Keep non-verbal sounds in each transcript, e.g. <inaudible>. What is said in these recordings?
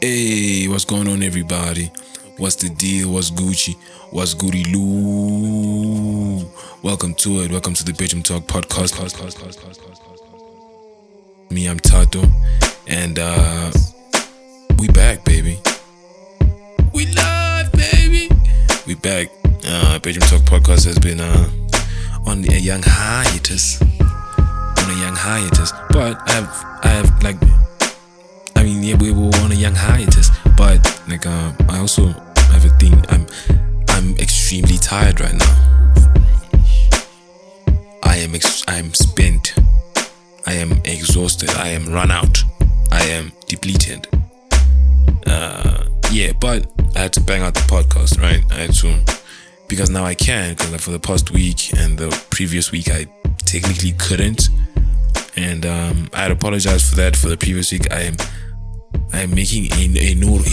Hey, what's going on, everybody? What's the deal? What's Gucci? What's Goody Lou? Welcome to it. Welcome to the Bedroom Talk podcast. Me, I'm Tato, and uh, we back, baby. We live, baby. We back. Uh, Bedroom Talk podcast has been uh, on a young hiatus, on a young hiatus. But I have, I have like I mean, yeah, we a young hiatus, but like, I also have a thing. I'm, I'm extremely tired right now. I am, ex- I am spent. I am exhausted. I am run out. I am depleted. Uh, yeah, but I had to bang out the podcast, right? I had to because now I can. Because like for the past week and the previous week, I technically couldn't, and um, I had apologized for that. For the previous week, I am I'm making a, a Noro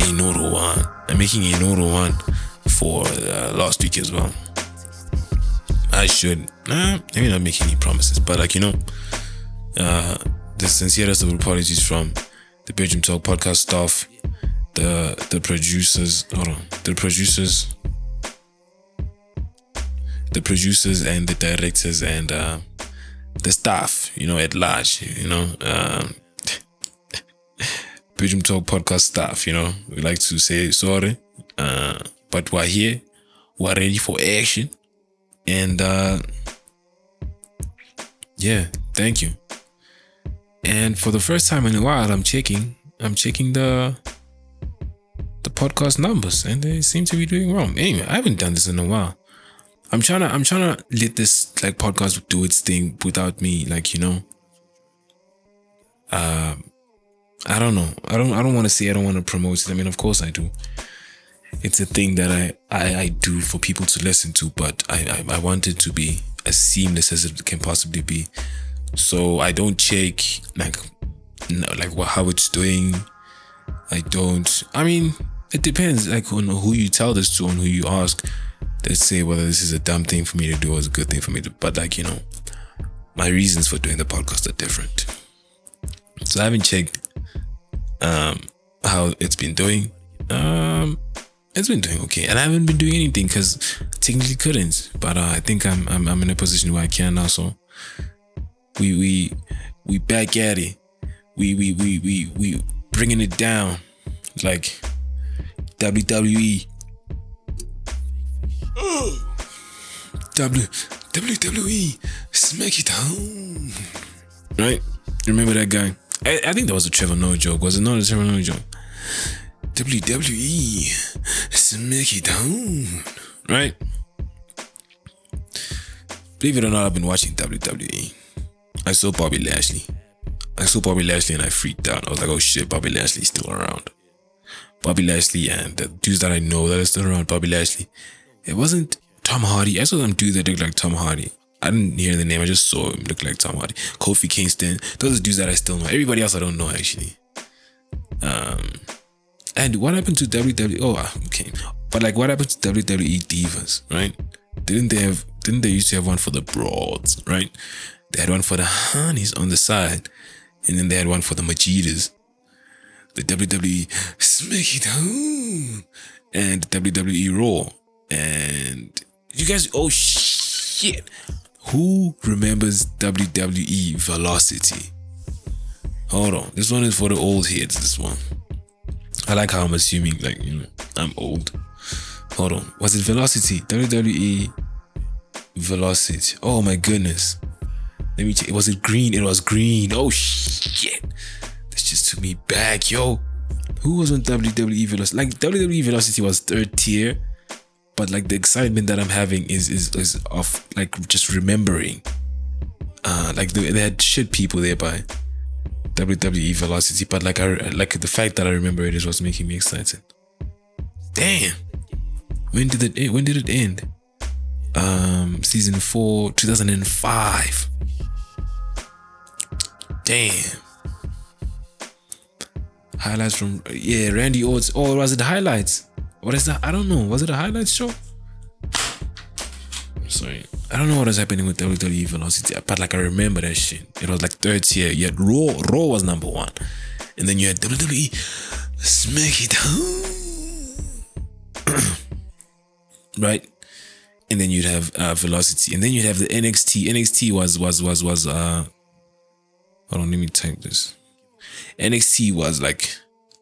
a, Noro one. I'm making a Noro one for uh, last week as well. I should nah, maybe not make any promises, but like you know, uh, the sincerest of apologies from the Bedroom Talk podcast staff, the the producers, hold on, the producers, the producers and the directors and uh, the staff, you know, at large, you know. Um, Bedroom Talk podcast staff, you know, we like to say sorry, uh, but we're here, we're ready for action, and uh, yeah, thank you. And for the first time in a while, I'm checking, I'm checking the the podcast numbers, and they seem to be doing wrong. Anyway, I haven't done this in a while. I'm trying to, I'm trying to let this like podcast do its thing without me, like you know. Um, I don't know. I don't. I don't want to say I don't want to promote it. I mean, of course I do. It's a thing that I I, I do for people to listen to, but I, I I want it to be as seamless as it can possibly be. So I don't check like no, like what how it's doing. I don't. I mean, it depends like on who you tell this to and who you ask. Let's say whether this is a dumb thing for me to do or it's a good thing for me to. But like you know, my reasons for doing the podcast are different. So I haven't checked um how it's been doing. Um it's been doing okay. And I haven't been doing anything because technically couldn't. But uh, I think I'm, I'm I'm in a position where I can now. So we we we back at it. We we we we we bringing it down like WWE. W WWE smack it down. Right? Remember that guy? I, I think that was a Trevor Noah joke. Was it not a Trevor Noah joke? WWE, smack down. Right? Believe it or not, I've been watching WWE. I saw Bobby Lashley. I saw Bobby Lashley and I freaked out. I was like, oh shit, Bobby Lashley's still around. Bobby Lashley and the dudes that I know that are still around, Bobby Lashley. It wasn't Tom Hardy. I saw some dudes that looked like Tom Hardy. I didn't hear the name. I just saw him look like Tom Hardy. Kofi Kingston. Those dudes that I still know. Everybody else I don't know actually. Um, and what happened to WWE? Oh, ah, okay. But like, what happened to WWE divas? Right? Didn't they have? Didn't they used to have one for the broads? Right? They had one for the honeys on the side, and then they had one for the majitas. The WWE SmackDown and WWE Raw, and you guys. Oh shit! Who remembers WWE Velocity? Hold on. This one is for the old heads. This one. I like how I'm assuming, like, you know, I'm old. Hold on. Was it Velocity? WWE Velocity. Oh my goodness. Let me check. Was it green? It was green. Oh shit. This just took me back, yo. Who was on WWE Velocity? Like WWE Velocity was third tier but like the excitement that I'm having is is is of like just remembering. Uh, like they, they had shit people there by WWE Velocity, but like I like the fact that I remember it is what's making me excited. Damn, when did it when did it end? Um, season four, two thousand and five. Damn. Highlights from yeah, Randy Orton. Oh, was it highlights? What is that? I don't know. Was it a highlight show? Sorry. I don't know what is happening with WWE Velocity, but like I remember that shit. It was like third tier. You had Raw, Raw was number one. And then you had WWE Smack it down. <clears throat> right? And then you'd have uh, Velocity. And then you'd have the NXT. NXT was, was, was, was, uh, hold on, let me type this. NXT was like,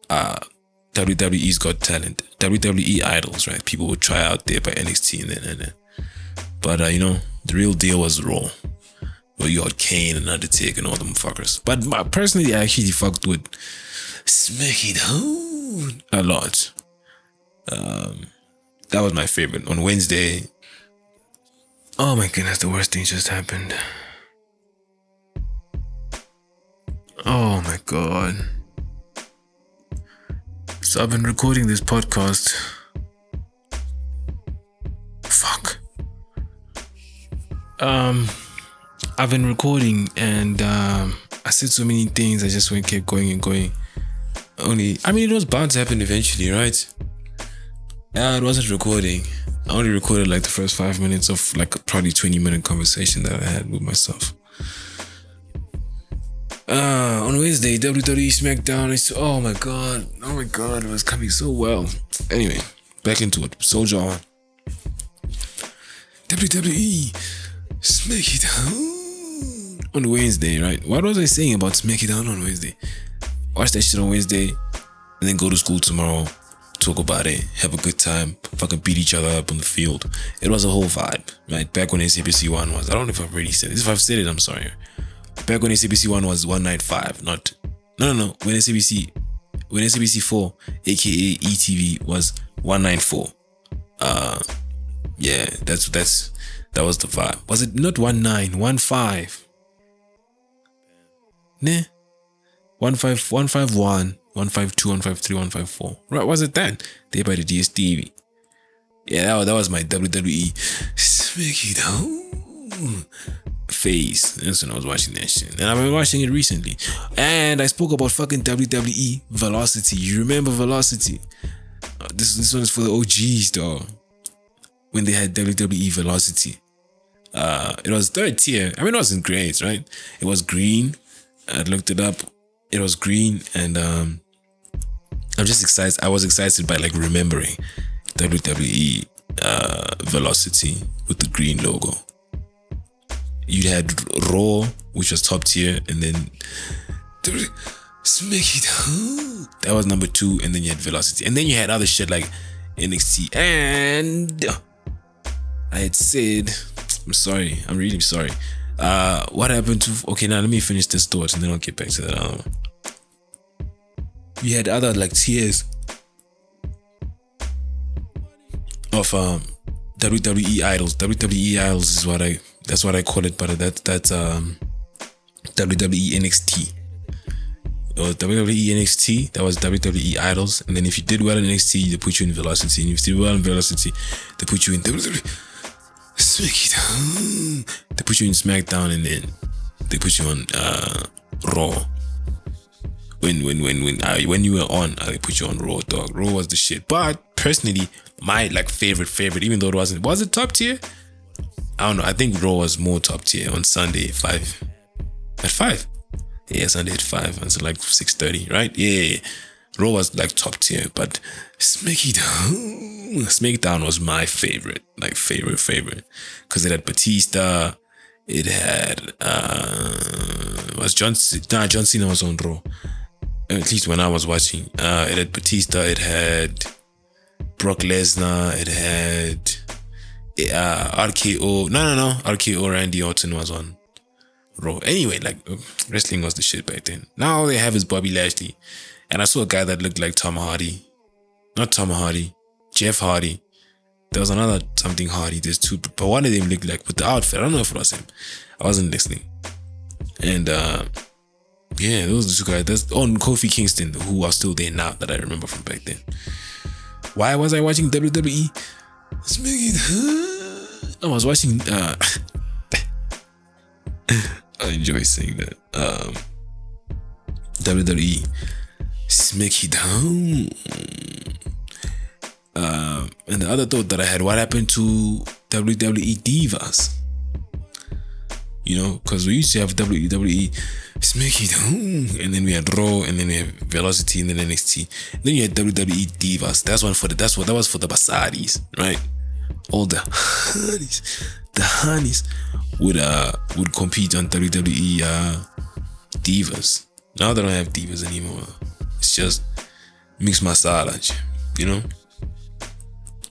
uh, WWE's Got Talent, WWE Idols, right? People would try out there by NXT and then, and then. But, uh, you know, the real deal was Raw. Where you had Kane and Undertaker and all them fuckers. But my, personally, I actually fucked with Smack It Down a lot. Um, that was my favorite. On Wednesday, oh my goodness, the worst thing just happened. Oh my god. So I've been recording this podcast. Fuck. Um, I've been recording and um, I said so many things. I just went kept going and going. Only, I mean, it was bound to happen eventually, right? Yeah, it wasn't recording. I only recorded like the first five minutes of like a probably 20 minute conversation that I had with myself. Uh, on Wednesday, WWE SmackDown. It's, oh my god, oh my god, it was coming so well. Anyway, back into it. Soldier on. WWE SmackDown on Wednesday, right? What was I saying about SmackDown on Wednesday? Watch that shit on Wednesday, and then go to school tomorrow. Talk about it, have a good time, fucking beat each other up on the field. It was a whole vibe, right? Back when SABC one was, I don't know if I've already said this. If I've said it, I'm sorry. Back when SABC one was 195, not no no no. When SABC when SABC four, aka ETV, was 194. Uh yeah, that's that's that was the vibe. Was it not one nine, one five? Nah. One five one five one, one five two, one five three, one five four. Right, was it then? There by the DSTV. Yeah, that was, that was my WWE phase. That's when I was watching that shit. And I've been watching it recently. And I spoke about fucking WWE Velocity. You remember Velocity? Uh, this this one is for the OGs though. When they had WWE Velocity. Uh it was third tier. I mean it wasn't great, right? It was green. I looked it up. It was green and um I'm just excited. I was excited by like remembering WWE uh Velocity with the green logo you had Raw, which was top tier, and then Smack It That was number two, and then you had Velocity, and then you had other shit like NXT. And I had said, I'm sorry, I'm really sorry. Uh, what happened to? Okay, now let me finish this thought, and then I'll get back to that. Um, you had other like tiers of um WWE idols. WWE idols is what I that's what I call it, but that that's um WWE NXT. WWE NXT, that was WWE Idols, and then if you did well in NXT, they put you in Velocity, and if you did well in Velocity, they put you in WWE SmackDown. They put you in SmackDown, and then they put you on uh, Raw. When when when when uh, when you were on, uh, they put you on Raw, dog. Raw was the shit. But personally, my like favorite favorite, even though it wasn't was it top tier. I don't know. I think Raw was more top tier on Sunday at five. At five, yeah, Sunday at five until like six thirty, right? Yeah, Raw was like top tier, but SmackDown, SmackDown was my favorite, like favorite favorite, because it had Batista, it had uh, was John nah, John Cena was on Raw. At least when I was watching, uh, it had Batista, it had Brock Lesnar, it had uh, RKO. No, no, no. RKO Randy Orton was on Raw. Anyway, like uh, wrestling was the shit back then. Now all they have is Bobby Lashley, and I saw a guy that looked like Tom Hardy, not Tom Hardy, Jeff Hardy. There was another something Hardy. There's two, but one of them looked like with the outfit. I don't know if it was him. I wasn't listening, and uh yeah, those two guys. That's on Kofi Kingston, who are still there now that I remember from back then. Why was I watching WWE? I was watching. Uh, <laughs> I enjoy saying that. Um, WWE Smack It Down. Uh, and the other thought that I had, what happened to WWE Divas? You know, because we used to have WWE Smacky, and then we had Raw, and then we had Velocity, and then NXT. And then you had WWE Divas. That's one for the. That's what that was for the Basadis, right? All the honeys, the honeys would uh would compete on WWE uh Divas. Now they don't have Divas anymore. It's just mixed masala, you know.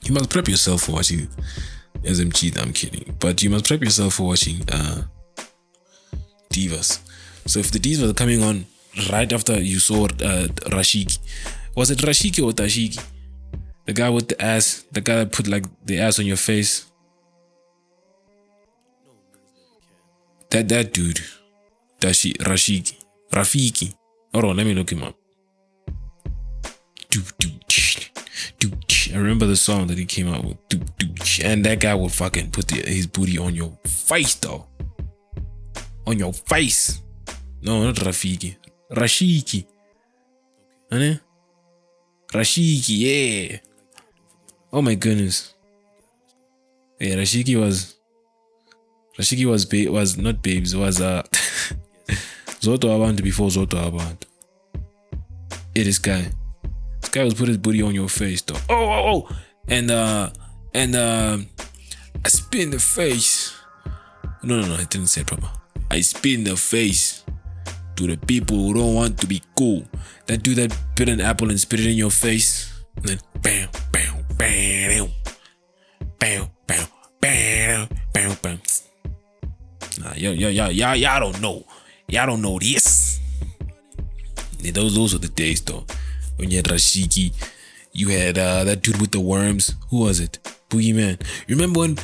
You must prep yourself for watching SMG. I'm kidding, but you must prep yourself for watching uh divas. So if the divas are coming on right after you saw uh, Rashiki, was it Rashiki or Tashiki? The guy with the ass, the guy that put like the ass on your face. That that dude, Tashi Rashiki, Rafiki. Hold on, let me look him up. I remember the song that he came out with, and that guy would fucking put the, his booty on your face though on your face. No, not Rafiki. Rashiki. Honey? Rashiki, yeah. Oh my goodness. Yeah, Rashiki was Rashiki was ba- was not babes, was uh <laughs> Zoto Abantu before Zoto Abantu. Yeah, this guy. This guy was put his booty on your face though. Oh oh oh and uh and uh I spin the face. No no no, I didn't say it proper. I spit in the face to the people who don't want to be cool. That do that bit an apple and spit it in your face. And then bam, Nah, y'all, y'all, y'all, y'all, y'all don't know. Y'all don't know this. Those, those are the days though. When you had Rashiki, you had uh, that dude with the worms. Who was it? Boogeyman. You remember when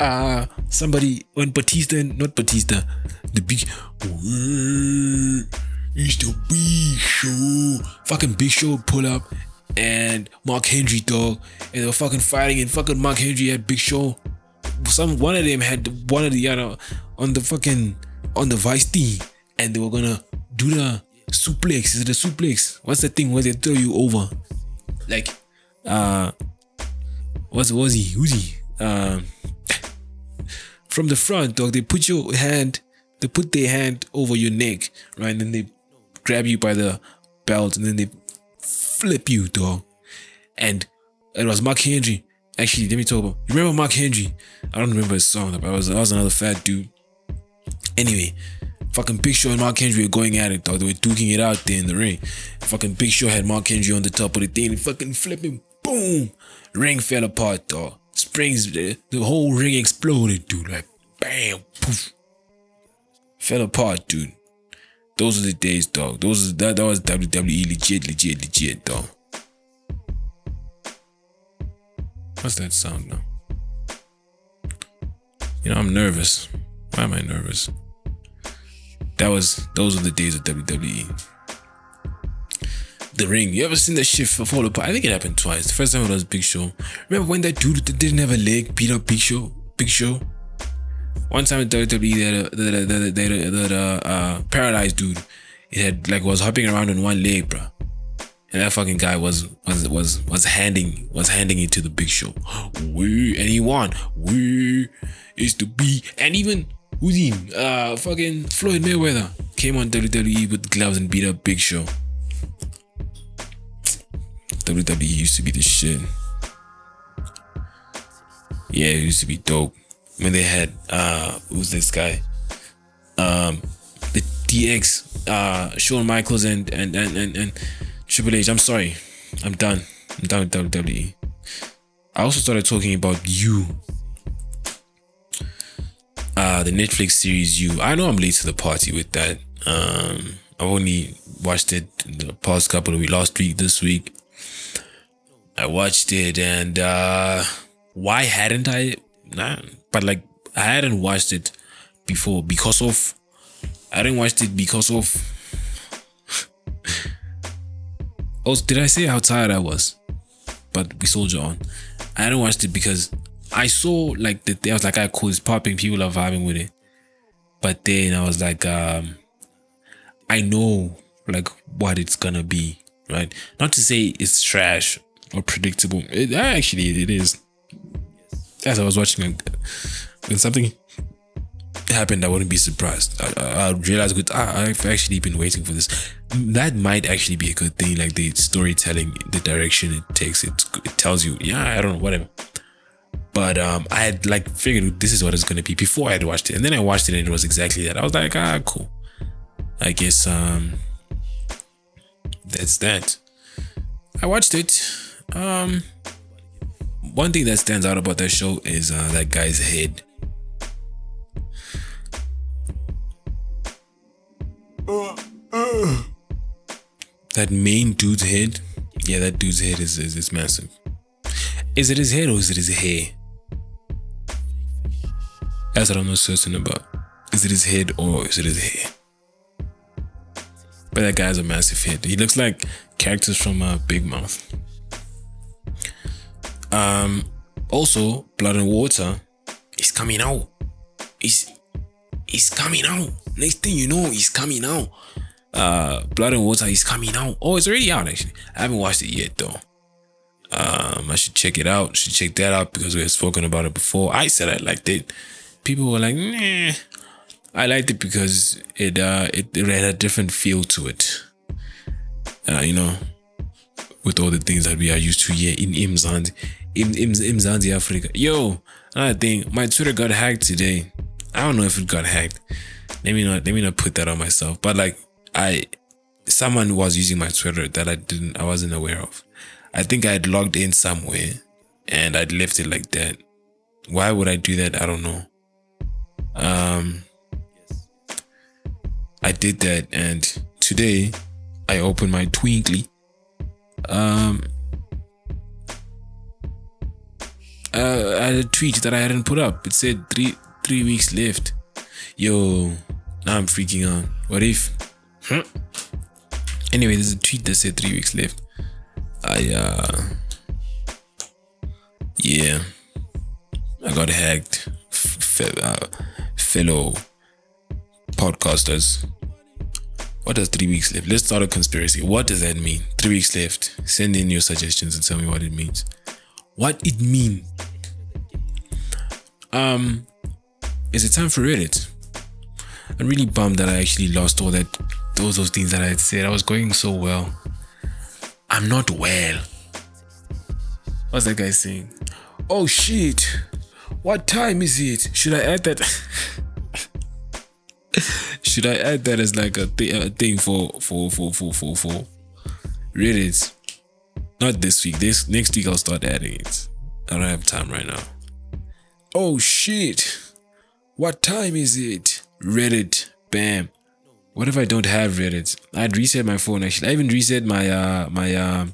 uh somebody when Batista not Batista the big it's the big show fucking big show pull up and Mark Henry dog. And they were fucking fighting and fucking Mark Henry had big show some one of them had one of the other on the fucking on the vice team. And they were gonna do the suplex. Is it the suplex? What's the thing where they throw you over? Like uh what's was he? Who's he? Um from the front, dog. They put your hand, they put their hand over your neck, right? And then they grab you by the belt and then they flip you, dog. And it was Mark Henry. Actually, let me talk about. You remember Mark Henry? I don't remember his song, but I was I was another fat dude. Anyway, fucking Big Show and Mark Henry were going at it, dog. They were duking it out there in the ring. Fucking Big Show had Mark Henry on the top of the thing and fucking flipping, boom, ring fell apart, dog springs, the, the whole ring exploded, dude. Like, bam, poof. Fell apart, dude. Those are the days, dog. Those that, that was WWE legit, legit, legit, dog. What's that sound now? You know, I'm nervous. Why am I nervous? That was those are the days of WWE the ring. You ever seen that shit fall apart? I think it happened twice. The first time it was Big Show. Remember when that dude that didn't have a leg beat up Big Show? Big Show. One time in WWE, that that that that uh, uh, paralyzed dude, it had like was hopping around on one leg, bro. And that fucking guy was was was was handing was handing it to the Big Show. <gasps> We and he won. We is to be and even who's? Uh, fucking Floyd Mayweather came on WWE with gloves and beat up Big Show. WWE used to be the shit. Yeah, it used to be dope. When they had uh who's this guy? Um the DX, uh Shawn Michaels and and and and, and Triple H. I'm sorry. I'm done. I'm done with WWE. I also started talking about you. Uh the Netflix series you. I know I'm late to the party with that. Um I've only watched it the past couple of weeks, last week, this week. I watched it and uh why hadn't I nah but like I hadn't watched it before because of I didn't watch it because of <laughs> Oh did I say how tired I was? But we soldier on. I didn't watch it because I saw like that I was like, I cool, it's popping, people are vibing with it. But then I was like, um, I know like what it's gonna be, right? Not to say it's trash or predictable. It actually it is. As I was watching when something happened, I wouldn't be surprised. I, I, I realize good. I, I've actually been waiting for this. That might actually be a good thing. Like the storytelling, the direction it takes, it, it tells you. Yeah, I don't know, whatever. But um, I had like figured this is what it's gonna be before I had watched it, and then I watched it and it was exactly that. I was like, ah, cool. I guess um, that's that. I watched it. Um, one thing that stands out about that show is uh, that guy's head. that main dude's head, yeah, that dude's head is, is, is massive. Is it his head or is it his hair? That's what I'm not certain about. Is it his head or is it his hair? But that guy's a massive head. He looks like characters from uh, Big Mouth. Um, also, Blood and Water is coming out. He's he's coming out. Next thing you know, he's coming out. Uh, Blood and Water is coming out. Oh, it's already out actually. I haven't watched it yet though. Um, I should check it out. Should check that out because we had spoken about it before. I said I liked it. People were like, nah. I liked it because it uh it, it had a different feel to it. Uh, you know, with all the things that we are used to here in Imzanzi, in in Imzanzi Africa. Yo, another thing, my Twitter got hacked today. I don't know if it got hacked. Let me not let me not put that on myself. But like I someone was using my Twitter that I didn't I wasn't aware of. I think I had logged in somewhere and I'd left it like that. Why would I do that? I don't know. Um I did that and today I opened my Twinkly. Um uh, I had a tweet that I hadn't put up. It said three three weeks left. Yo, now I'm freaking out. What if? Huh? Anyway, there's a tweet that said three weeks left. I uh yeah, I got hacked. F- uh, fellow podcasters. What does three weeks left? Let's start a conspiracy. What does that mean? Three weeks left. Send in your suggestions and tell me what it means. What it mean? Um, is it time for Reddit? I'm really bummed that I actually lost all that, those those things that I had said. I was going so well. I'm not well. What's that guy saying? Oh shit! What time is it? Should I add that? <laughs> Should I add that as like a, th- a thing for for for for for for Reddit? Not this week. This next week I'll start adding it. I don't have time right now. Oh shit! What time is it? Reddit. Bam. What if I don't have Reddit? I'd reset my phone actually. I even reset my uh my uh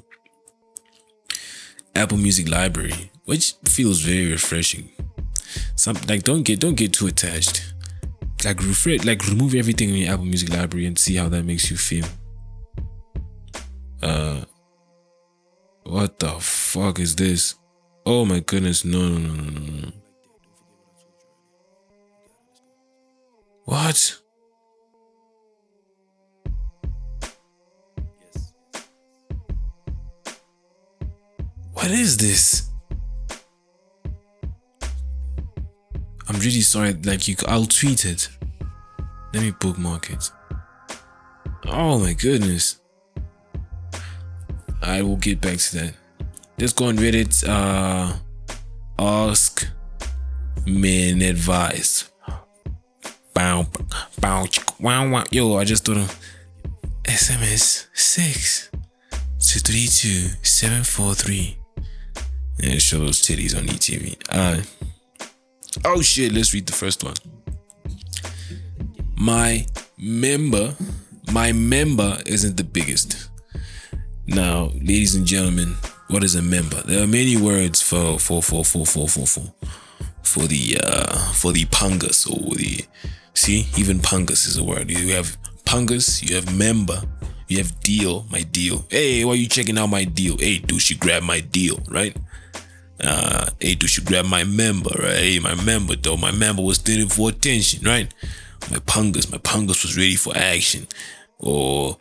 Apple Music library, which feels very refreshing. Some like don't get don't get too attached like refresh like remove everything in your apple music library and see how that makes you feel uh what the fuck is this oh my goodness no no no no no what what is this I'm really sorry. Like you, I'll tweet it. Let me bookmark it. Oh my goodness. I will get back to that. Let's go on Reddit. Uh, ask men advice. Bow, bow, wow, wow. Yo, I just thought of SMS six two three two seven four three. And it shows titties on ETV. Uh. Oh shit, let's read the first one. My member, my member isn't the biggest. Now, ladies and gentlemen, what is a member? There are many words for for for for for for for for the uh for the pungus or the see even pungus is a word. You have pungus, you have member, you have deal, my deal. Hey, why are you checking out my deal? Hey, dude, she grab my deal, right? uh, hey, dude, you grab my member, right? Hey, my member, though. My member was standing for attention, right? My pungus, my pungus was ready for action. Or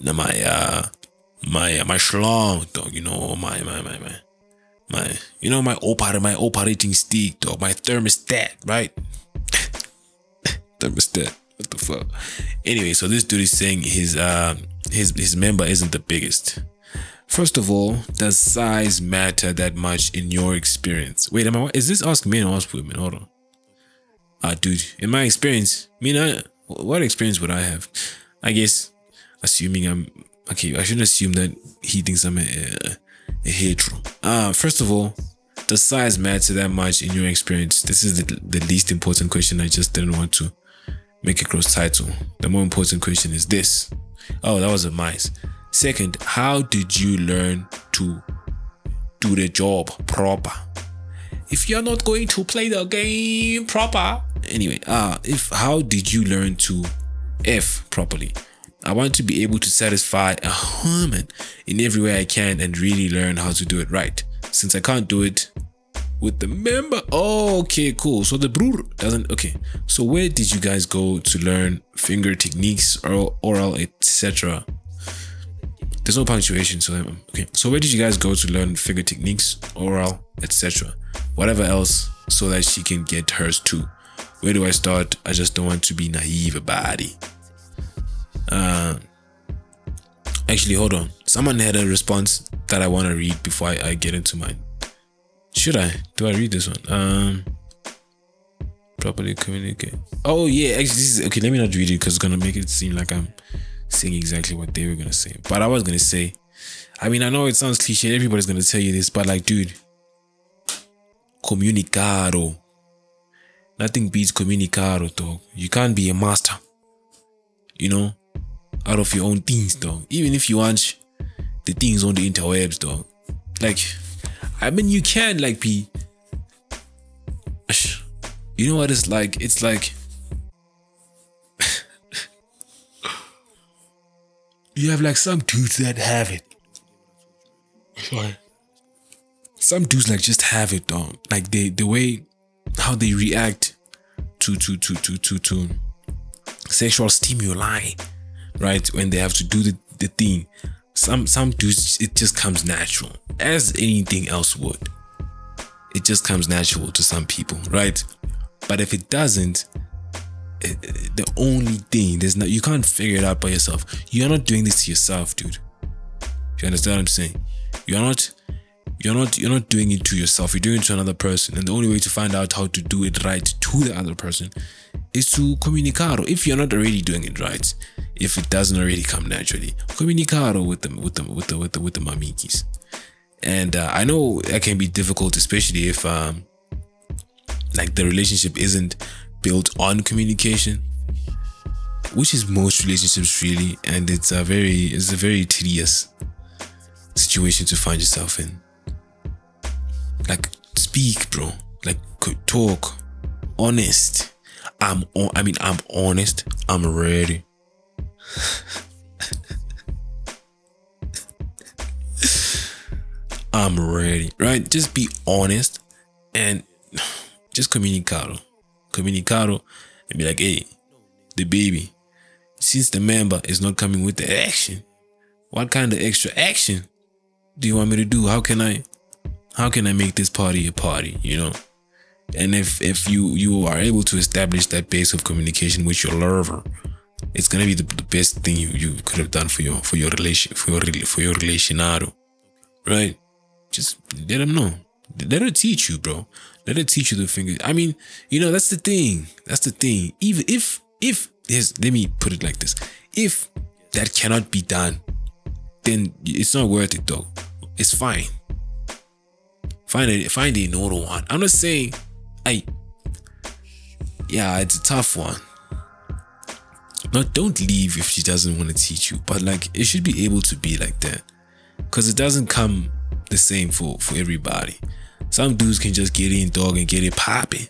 now my, uh, my, my schlong, dog, you know, my, my, my, my, my, you know, my operating, my operating stick, dog, my thermostat, right? <laughs> thermostat. What the fuck? Anyway, so this dude is saying his uh his his member isn't the biggest. First of all, does size matter that much in your experience? Wait, am I is this ask men or ask women? Hold on. Ah, uh, dude, in my experience, I mean, I, what experience would I have? I guess, assuming I'm okay, I shouldn't assume that he thinks I'm a, a, a hetero. Uh, first of all, does size matter that much in your experience? This is the, the least important question. I just didn't want to make a cross title. The more important question is this. Oh, that was a mice. Second, how did you learn to do the job proper? If you're not going to play the game proper, anyway, uh, if how did you learn to F properly? I want to be able to satisfy a human in every way I can and really learn how to do it right. Since I can't do it with the member. Okay, cool. So the brewer doesn't. Okay. So where did you guys go to learn finger techniques, oral, oral etc.? There's no punctuation, so okay. So where did you guys go to learn finger techniques, oral, etc. Whatever else, so that she can get hers too. Where do I start? I just don't want to be naive about it. Uh, actually, hold on. Someone had a response that I want to read before I, I get into mine. Should I? Do I read this one? Um, properly communicate. Oh yeah, actually, this is okay. Let me not read it because it's gonna make it seem like I'm saying exactly what they were gonna say. But I was gonna say, I mean, I know it sounds cliche. Everybody's gonna tell you this, but like, dude, comunicado. Nothing beats comunicado, dog. You can't be a master. You know, out of your own things, dog. Even if you want the things on the interwebs, dog. Like I mean, you can like be. You know what it's like? It's like. <laughs> you have like some dudes that have it. Sorry. Some dudes like just have it dog. Like they the way how they react to to to to to to sexual stimuli, right? When they have to do the, the thing some some dudes it just comes natural as anything else would. It just comes natural to some people right? But if it doesn't eh, eh, the only thing there's no you can't figure it out by yourself. You're not doing this to yourself dude. You understand what i'm saying? You're not you're not you're not doing it to yourself. You're doing it to another person. And the only way to find out how to do it right to the other person is to communicate. If you're not already doing it right if it doesn't already come naturally. Comunicado with them with them with the with the with the mamikis. And uh, I know that can be difficult, especially if um like the relationship isn't built on communication, which is most relationships really, and it's a very it's a very tedious situation to find yourself in. Like speak, bro. Like talk, honest. I'm on. I mean, I'm honest. I'm ready. <laughs> I'm ready, right? Just be honest and just communicado. Communicado and be like, hey, the baby, since the member is not coming with the action, what kind of extra action do you want me to do? How can I how can I make this party a party, you know? And if if you you are able to establish that base of communication with your lover, it's gonna be the, the best thing you, you could have done for your for your relation for your for your relationado, right? Just let them know. Let her teach you, bro. Let her teach you the fingers. I mean, you know that's the thing. That's the thing. Even if if there's let me put it like this: if that cannot be done, then it's not worth it, though. It's fine. Find it. Find another one. I'm not saying, I. Yeah, it's a tough one not don't leave if she doesn't want to teach you, but like it should be able to be like that. Cause it doesn't come the same for for everybody. Some dudes can just get in dog and get it popping.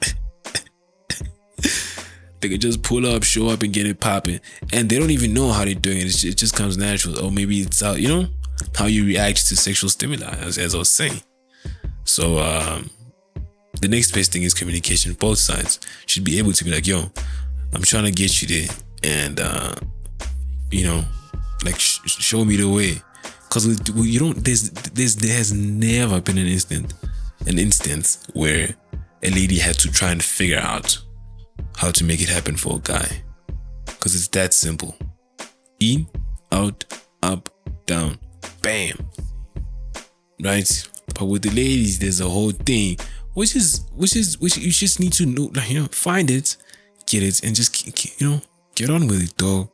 <laughs> they can just pull up, show up, and get it popping, and they don't even know how they're doing it. It just comes natural. Or maybe it's how you know how you react to sexual stimuli, as, as I was saying. So um, the next best thing is communication. Both sides should be able to be like, yo, I'm trying to get you there. And, uh, you know, like sh- show me the way. Cause we, we, you don't, there's, there's, there has never been an instant, an instance where a lady had to try and figure out how to make it happen for a guy. Because it's that simple. In, out, up, down, bam. Right? But with the ladies, there's a whole thing, which is, which is, which you just need to know, like, you know, find it, get it, and just, you know, get on with it, dog.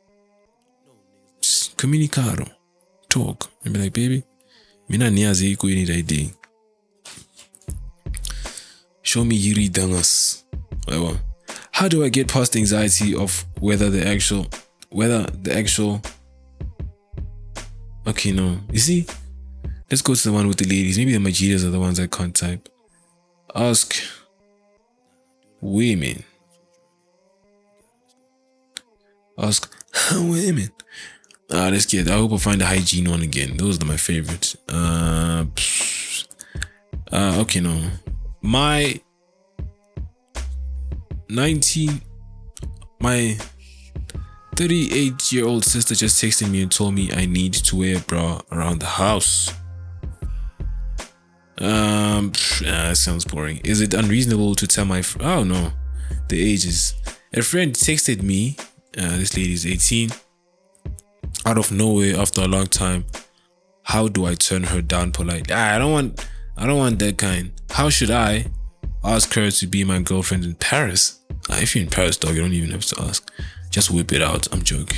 Just communicado. Talk. And be like, baby, mina niyazi yini idea. Show me Yuri Dangas. Whatever. How do I get past anxiety of whether the actual whether the actual Okay, no. You see? Let's go to the one with the ladies. Maybe the Majidas are the ones I can't type. Ask women. Ask <laughs> women. Ah, let's get. I hope I find the hygiene one again. Those are my favorites. Uh, uh okay, no. My 19 my 38 year old sister just texted me and told me I need to wear a bra around the house. Um, that sounds boring. Is it unreasonable to tell my? Fr- oh no, the ages. A friend texted me. Uh, this lady is 18 out of nowhere after a long time. How do I turn her down politely? I don't want I don't want that kind. How should I ask her to be my girlfriend in Paris? Ah, if you're in Paris, dog, you don't even have to ask. Just whip it out. I'm joking. <laughs>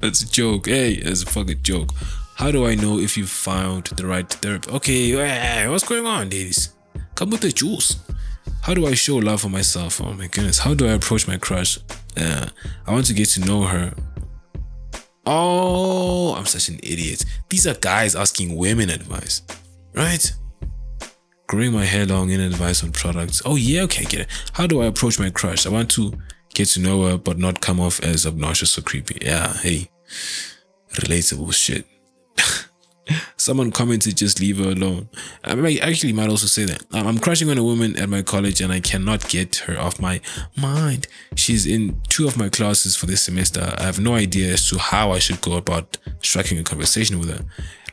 That's a joke. Hey, it's a fucking joke. How do I know if you found the right therapy? Okay, what's going on, ladies? Come with the juice. How do I show love for myself? Oh my goodness. How do I approach my crush? Uh, I want to get to know her. Oh, I'm such an idiot. These are guys asking women advice, right? Growing my hair long in advice on products. Oh, yeah, okay, get it. How do I approach my crush? I want to get to know her, but not come off as obnoxious or creepy. Yeah, hey, relatable shit. Someone commented, just leave her alone. I might, actually might also say that. Um, I'm crushing on a woman at my college and I cannot get her off my mind. She's in two of my classes for this semester. I have no idea as to how I should go about striking a conversation with her,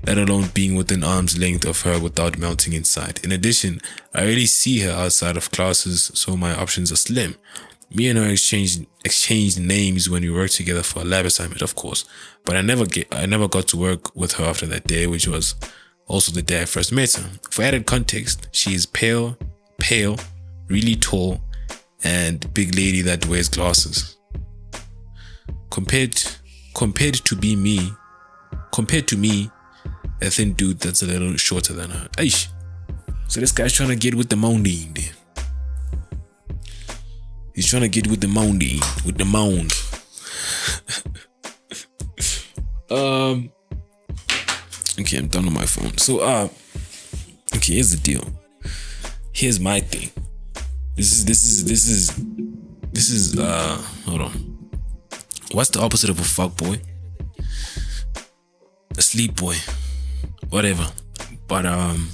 let alone being within arm's length of her without melting inside. In addition, I rarely see her outside of classes, so my options are slim. Me and her exchanged exchanged names when we worked together for a lab assignment, of course. But I never get I never got to work with her after that day, which was also the day I first met her. For added context, she is pale, pale, really tall, and big lady that wears glasses. Compared compared to be me, compared to me, a thin dude that's a little shorter than her. Aish. So this guy's trying to get with the mounding. He's trying to get with the moundy, with the mound. um. Okay, I'm done on my phone. So, uh, okay, here's the deal. Here's my thing. This is this is this is this is uh. Hold on. What's the opposite of a fuck boy? A sleep boy, whatever. But um,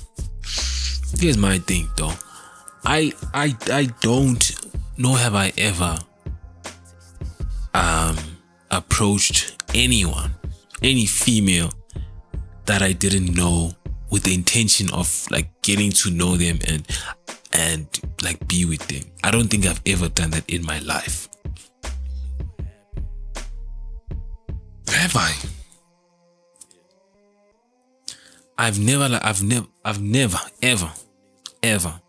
here's my thing though. I I I don't nor have I ever um, approached anyone, any female that I didn't know with the intention of like getting to know them and and like be with them. I don't think I've ever done that in my life. Have I? I've never I've never I've never ever ever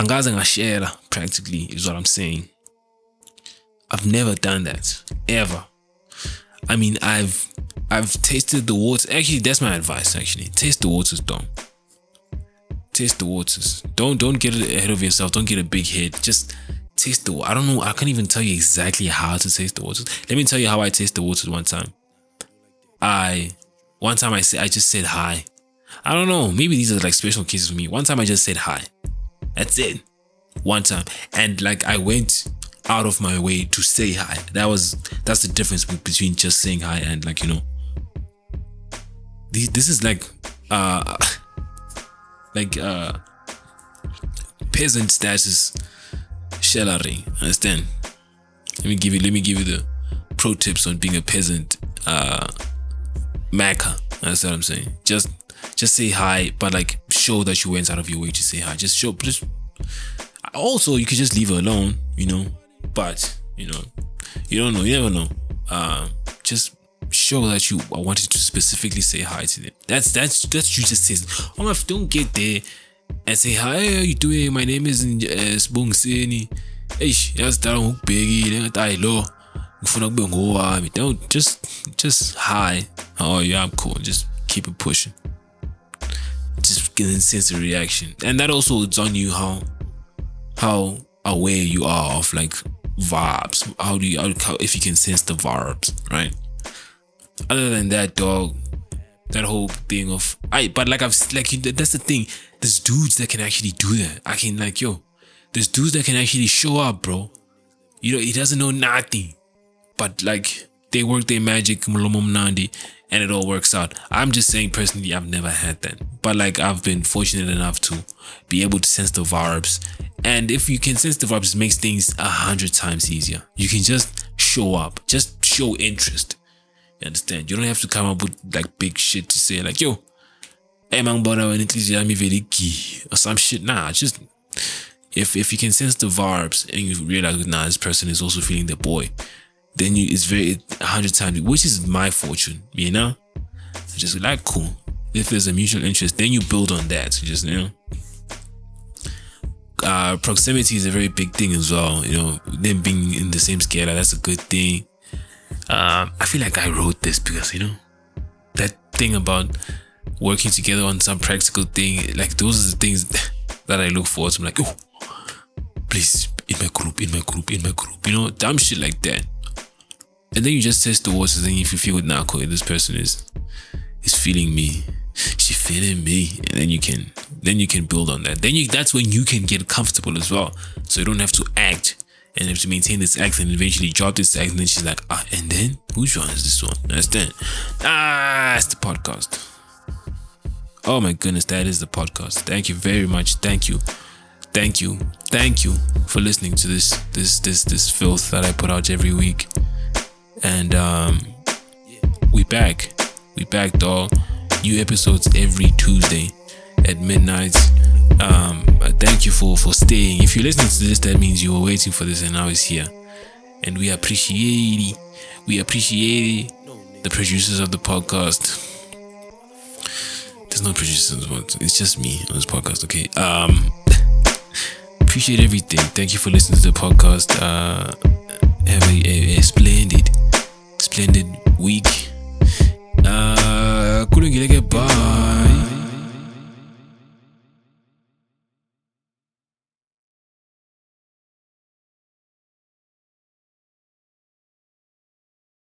angaze ngashare practically is what I'm saying. I've never done that ever. I mean, I've I've tasted the water Actually, that's my advice. Actually, taste the waters, don't. Taste the waters. Don't don't get ahead of yourself. Don't get a big head. Just taste the. I don't know. I can't even tell you exactly how to taste the waters. Let me tell you how I taste the waters. One time, I one time I said I just said hi. I don't know. Maybe these are like special cases for me. One time I just said hi. That's it. One time. And like I went out of my way to say hi. That was that's the difference between just saying hi and like, you know. This, this is like uh <laughs> like uh peasant status shellering. Understand? Let me give you let me give you the pro tips on being a peasant uh maca. That's what I'm saying. Just just say hi, but like show that you went out of your way to say hi. Just show. Just also you could just leave her alone, you know. But you know, you don't know. You never know. Uh, just show that you wanted to specifically say hi to them. That's that's that's you just says. Oh my, don't get there and say hi. How you doing? My name is uh, Sbongiseni. Eish, yazidala ngokubhekile ngathi hayi lo ngifuna kube ngowami. Don't just just hi. Oh yeah. I'm cool. Just keep it pushing. Sense of reaction, and that also it's on you how how aware you are of like vibes. How do you how, if you can sense the vibes, right? Other than that, dog, that whole thing of I. But like I've like that's the thing. There's dudes that can actually do that. I can like yo. There's dudes that can actually show up, bro. You know, he doesn't know nothing, but like they work their magic, Nandi, and it all works out. I'm just saying personally, I've never had that, but like I've been fortunate enough to be able to sense the vibes, and if you can sense the vibes, it makes things a hundred times easier. You can just show up, just show interest. You understand? You don't have to come up with like big shit to say like, yo, hey man, but is very key or some shit. Nah, just if if you can sense the vibes and you realize nah, this person is also feeling the boy, then you it's very a hundred times, which is my fortune, you know. just like cool. If there's a mutual interest, then you build on that. So just you know. Uh, proximity is a very big thing as well. You know, them being in the same scale, that's a good thing. Um, I feel like I wrote this because you know that thing about working together on some practical thing. Like those are the things <laughs> that I look forward to. I'm like, oh, please in my group, in my group, in my group. You know, dumb shit like that. And then you just test the waters, and if you feel now, cool, this person is is feeling me, she feeling me, and then you can then you can build on that. Then you that's when you can get comfortable as well. So you don't have to act and have to maintain this act and eventually drop this act. And then she's like, ah, and then which one is this one? Understand? Ah, it's the podcast. Oh my goodness, that is the podcast. Thank you very much. Thank you. Thank you. Thank you for listening to this this this this filth that I put out every week. And um we back. We back dog. New episodes every Tuesday at midnight. Um, thank you for for staying. If you're listening to this, that means you were waiting for this, and now it's here. And we appreciate. We appreciate. The producers of the podcast. There's no producers, but it's just me on this podcast. Okay. Um, <laughs> appreciate everything. Thank you for listening to the podcast. Uh, have a, a, a splendid, splendid week. Ah, I couldn't get a goodbye.